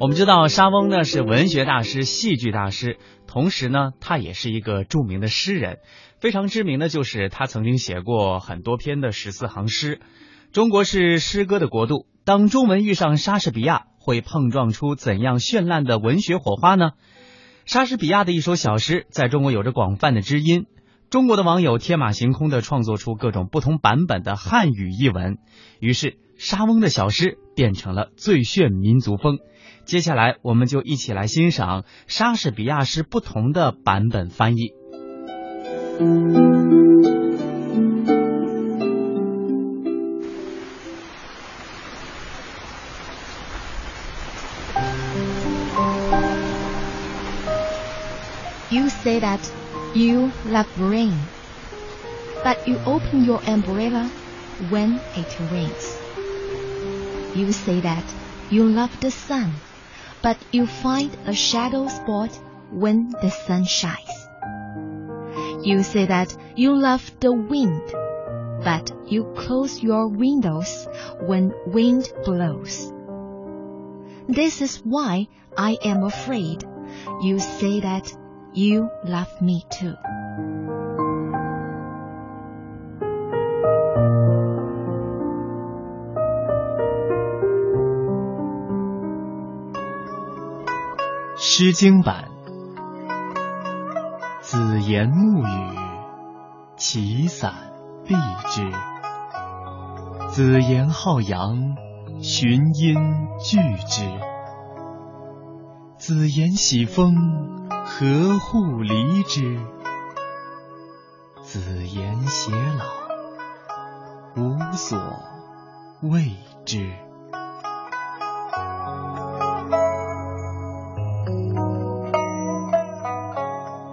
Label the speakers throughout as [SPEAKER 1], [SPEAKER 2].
[SPEAKER 1] 我们知道沙翁呢是文学大师、戏剧大师，同时呢他也是一个著名的诗人。非常知名的就是他曾经写过很多篇的十四行诗。中国是诗歌的国度，当中文遇上莎士比亚，会碰撞出怎样绚烂的文学火花呢？莎士比亚的一首小诗在中国有着广泛的知音，中国的网友天马行空的创作出各种不同版本的汉语译文，于是莎翁的小诗变成了最炫民族风。接下来，我们就一起来欣赏莎士比亚诗不同的版本翻译。
[SPEAKER 2] You say that you love rain, but you open your umbrella when it rains. You say that you love the sun, but you find a shadow spot when the sun shines. You say that you love the wind, but you close your windows when wind blows. This is why I am afraid. You say that you love me too.
[SPEAKER 1] 诗经版，子言暮雨，其伞蔽之。子言浩阳，寻阴聚之。子言喜风，和乎离之。子言偕老，无所谓之。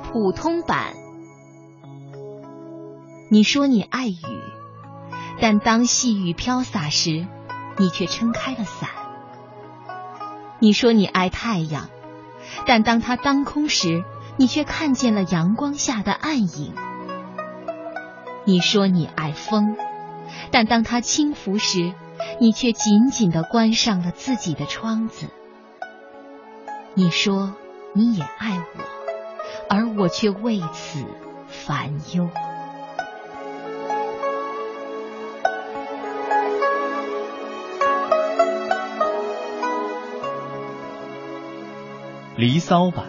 [SPEAKER 2] 普通版，你说你爱雨，但当细雨飘洒时，你却撑开了伞。你说你爱太阳，但当它当空时，你却看见了阳光下的暗影。你说你爱风，但当它轻拂时，你却紧紧的关上了自己的窗子。你说你也爱我。而我却为此烦忧。
[SPEAKER 1] 《离骚》版，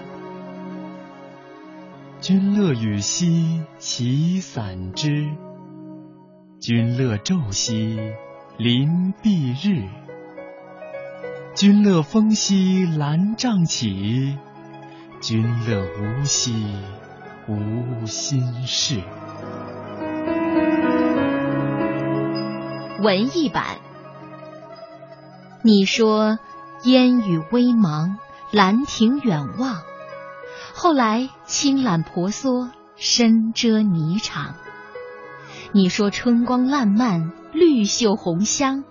[SPEAKER 1] 君乐与兮其散之，君乐昼兮临蔽日，君乐风兮兰帐起。君乐无兮无心事。
[SPEAKER 2] 文艺版，你说烟雨微茫，兰亭远望，后来青缆婆娑，深遮霓裳。你说春光烂漫，绿袖红香，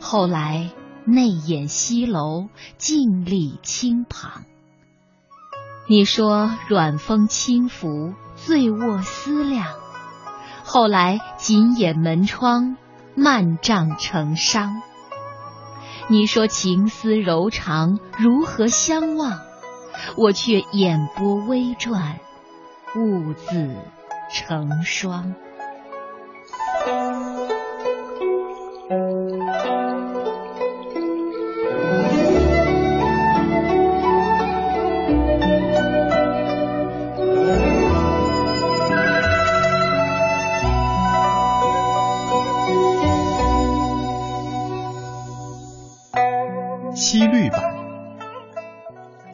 [SPEAKER 2] 后来内掩西楼，静立倾旁。你说软风轻拂，醉卧思量，后来紧掩门窗，漫帐成伤。你说情丝柔长，如何相望？我却眼波微转，兀自成双。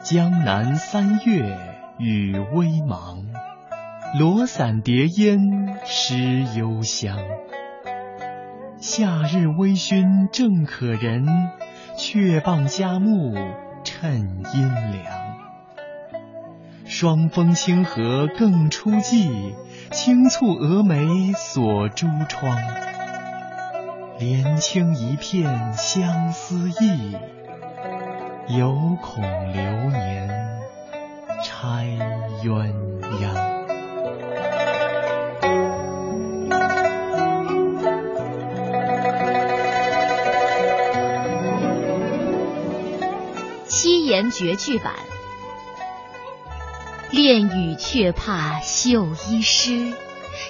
[SPEAKER 1] 江南三月雨微茫，罗伞叠烟湿幽香。夏日微醺正可人，却傍佳木趁阴凉。霜风清和更初霁，轻蹙蛾眉锁珠窗。帘轻一片相思意。犹恐流年拆鸳鸯。
[SPEAKER 2] 七七言绝句版。恋雨却怕绣衣湿，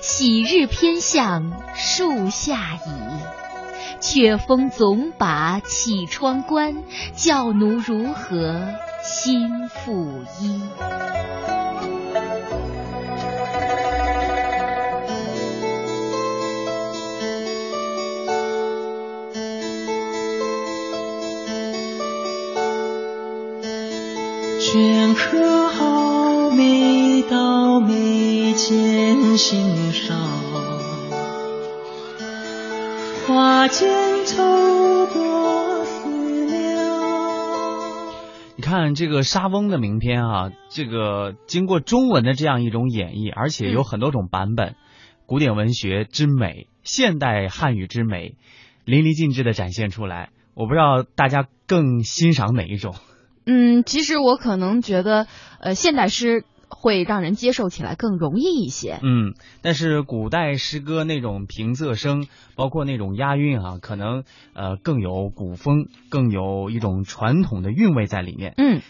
[SPEAKER 2] 喜日偏向树下倚。却风总把绮窗关，教奴如何心复衣？
[SPEAKER 3] 镌刻好眉到眉间心上，花间愁过思量。
[SPEAKER 4] 你看这个沙翁的名篇啊，这个经过中文的这样一种演绎，而且有很多种版本，古典文学之美，现代汉语之美，淋漓尽致的展现出来。我不知道大家更欣赏哪一种。
[SPEAKER 5] 嗯，其实我可能觉得，呃，现代诗会让人接受起来更容易一些。
[SPEAKER 4] 嗯，但是古代诗歌那种平仄声，包括那种押韵啊，可能呃更有古风，更有一种传统的韵味在里面。
[SPEAKER 5] 嗯。